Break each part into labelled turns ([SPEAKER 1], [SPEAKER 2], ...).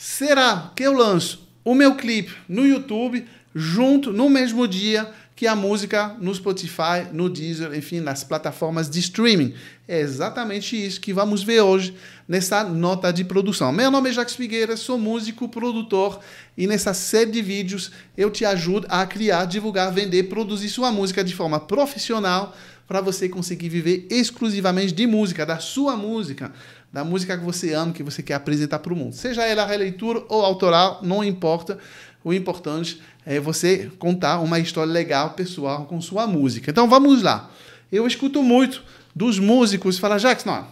[SPEAKER 1] será que eu lanço o meu clipe no YouTube junto no mesmo dia que a música no Spotify, no Deezer, enfim, nas plataformas de streaming. É exatamente isso que vamos ver hoje nessa nota de produção. Meu nome é Jacques Figueira, sou músico, produtor e nessa série de vídeos eu te ajudo a criar, divulgar, vender, produzir sua música de forma profissional para você conseguir viver exclusivamente de música, da sua música, da música que você ama, que você quer apresentar para o mundo. Seja ela releitura ou autoral, não importa. O importante é você contar uma história legal, pessoal, com sua música. Então vamos lá. Eu escuto muito dos músicos falar, não,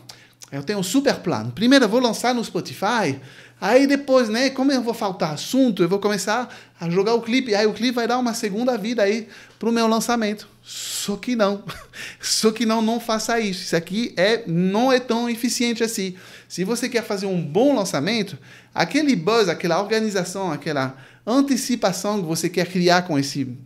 [SPEAKER 1] eu tenho um super plano. Primeiro eu vou lançar no Spotify, aí depois, né, como eu vou faltar assunto, eu vou começar a jogar o clipe, aí o clipe vai dar uma segunda vida aí pro meu lançamento. Só que não. Só que não, não faça isso. Isso aqui é não é tão eficiente assim. Se você quer fazer um bom lançamento, aquele buzz, aquela organização, aquela antecipação que você quer criar com esse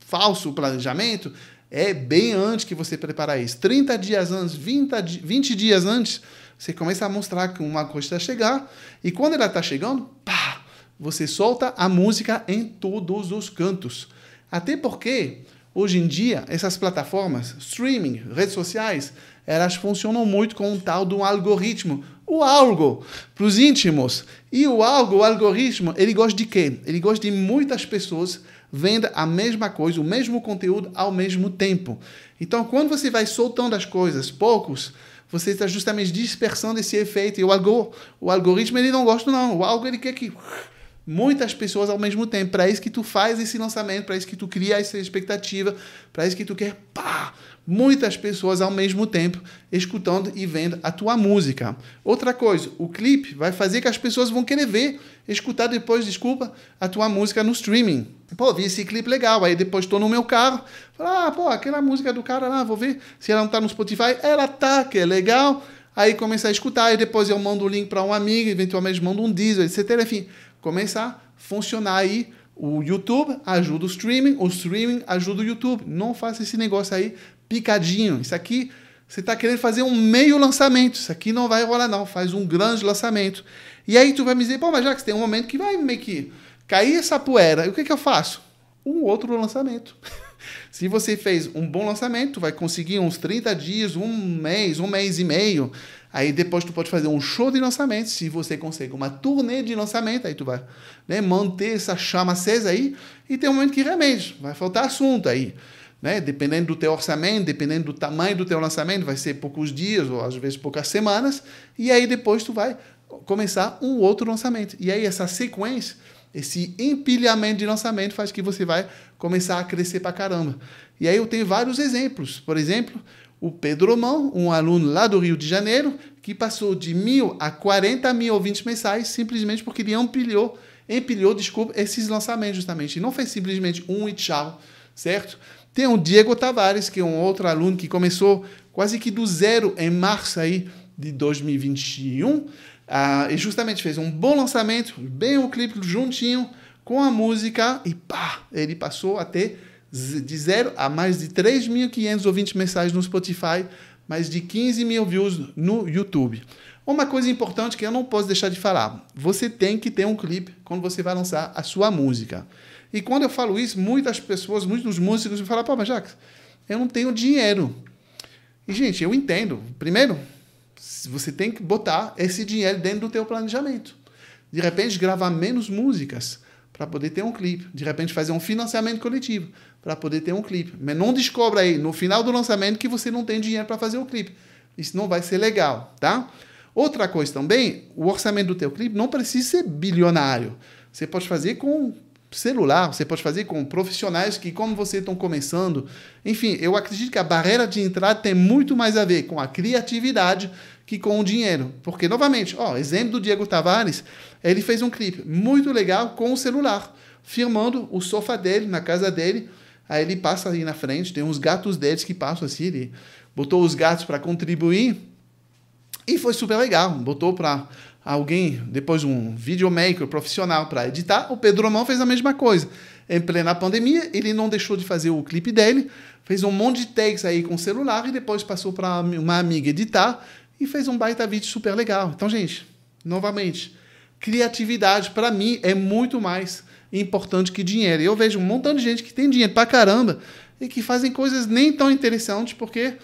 [SPEAKER 1] falso planejamento, é bem antes que você preparar isso. 30 dias antes, 20, 20 dias antes, você começa a mostrar que uma coisa está chegando, e quando ela está chegando, pá, você solta a música em todos os cantos. Até porque, hoje em dia, essas plataformas, streaming, redes sociais, elas funcionam muito com um tal um algoritmo. O algo, para os íntimos. E o algo, o algoritmo, ele gosta de quê? Ele gosta de muitas pessoas venda a mesma coisa, o mesmo conteúdo ao mesmo tempo. Então, quando você vai soltando as coisas poucos, você está justamente dispersando esse efeito. E o, algor, o algoritmo ele não gosta, não. O algo ele quer que muitas pessoas ao mesmo tempo. Para isso que tu faz esse lançamento, para isso que tu cria essa expectativa, para isso que tu quer pá, muitas pessoas ao mesmo tempo escutando e vendo a tua música. Outra coisa, o clipe vai fazer que as pessoas vão querer ver, escutar depois, desculpa, a tua música no streaming. Pô, vi esse clipe legal, aí depois estou no meu carro, falo, ah, pô, aquela música do cara lá, vou ver se ela não está no Spotify. Ela tá, que é legal. Aí começa a escutar, e depois eu mando o link para um amigo, eventualmente mando um diesel, etc. Enfim, começa a funcionar aí o YouTube ajuda o streaming, o streaming ajuda o YouTube. Não faça esse negócio aí picadinho. Isso aqui você está querendo fazer um meio lançamento. Isso aqui não vai rolar, não. Faz um grande lançamento. E aí tu vai me dizer, pô, mas já que tem um momento que vai meio que cair essa poeira, e o que, que eu faço? Um outro lançamento. Se você fez um bom lançamento, vai conseguir uns 30 dias, um mês, um mês e meio. Aí depois tu pode fazer um show de lançamento. Se você consegue uma turnê de lançamento, aí tu vai né, manter essa chama acesa aí. E tem um momento que realmente vai faltar assunto aí. Né? Dependendo do teu orçamento, dependendo do tamanho do teu lançamento, vai ser poucos dias ou às vezes poucas semanas. E aí depois tu vai começar um outro lançamento. E aí essa sequência esse empilhamento de lançamento faz que você vai começar a crescer para caramba. E aí eu tenho vários exemplos. Por exemplo, o Pedro Mão, um aluno lá do Rio de Janeiro, que passou de mil a 40 mil ouvintes mensais simplesmente porque ele empilhou, empilhou, desculpa, esses lançamentos justamente. E não fez simplesmente um e tchau, certo? Tem o Diego Tavares, que é um outro aluno que começou quase que do zero em março aí de 2021 ah, e justamente fez um bom lançamento, bem o clipe juntinho com a música e pá, ele passou a ter de zero a mais de 3.500 ouvintes mensais no Spotify, mais de 15 mil views no YouTube. Uma coisa importante que eu não posso deixar de falar: você tem que ter um clipe quando você vai lançar a sua música. E quando eu falo isso, muitas pessoas, muitos músicos me falam: pô, mas Jacques, eu não tenho dinheiro. E, gente, eu entendo. Primeiro, você tem que botar esse dinheiro dentro do teu planejamento. De repente, gravar menos músicas para poder ter um clipe. De repente, fazer um financiamento coletivo para poder ter um clipe. Mas não descobre aí no final do lançamento que você não tem dinheiro para fazer o clipe. Isso não vai ser legal, tá? Outra coisa também, o orçamento do teu clipe não precisa ser bilionário. Você pode fazer com celular, você pode fazer com profissionais que, como você estão começando, enfim, eu acredito que a barreira de entrada tem muito mais a ver com a criatividade que com o dinheiro. Porque, novamente, ó, exemplo do Diego Tavares, ele fez um clipe muito legal com o celular, filmando o sofá dele, na casa dele. Aí ele passa ali na frente, tem uns gatos deles que passam assim, ele botou os gatos para contribuir. E foi super legal. Botou para alguém, depois um videomaker profissional para editar. O Pedro Mão fez a mesma coisa. Em plena pandemia, ele não deixou de fazer o clipe dele, fez um monte de takes aí com o celular e depois passou para uma amiga editar e fez um baita vídeo super legal. Então, gente, novamente, criatividade, para mim, é muito mais importante que dinheiro. Eu vejo um montão de gente que tem dinheiro pra caramba e que fazem coisas nem tão interessantes porque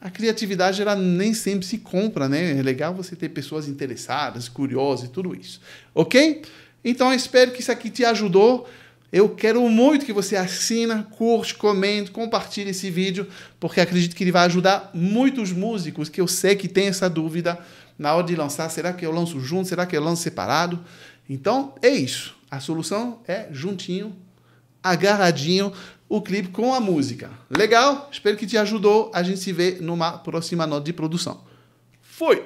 [SPEAKER 1] a criatividade ela nem sempre se compra, né? É legal você ter pessoas interessadas, curiosas e tudo isso. Ok? Então eu espero que isso aqui te ajudou. Eu quero muito que você assina, curte, comente, compartilhe esse vídeo, porque acredito que ele vai ajudar muitos músicos que eu sei que tem essa dúvida na hora de lançar. Será que eu lanço junto? Será que eu lanço separado? Então é isso. A solução é juntinho, agarradinho, o clipe com a música. Legal? Espero que te ajudou. A gente se vê numa próxima nota de produção. Fui!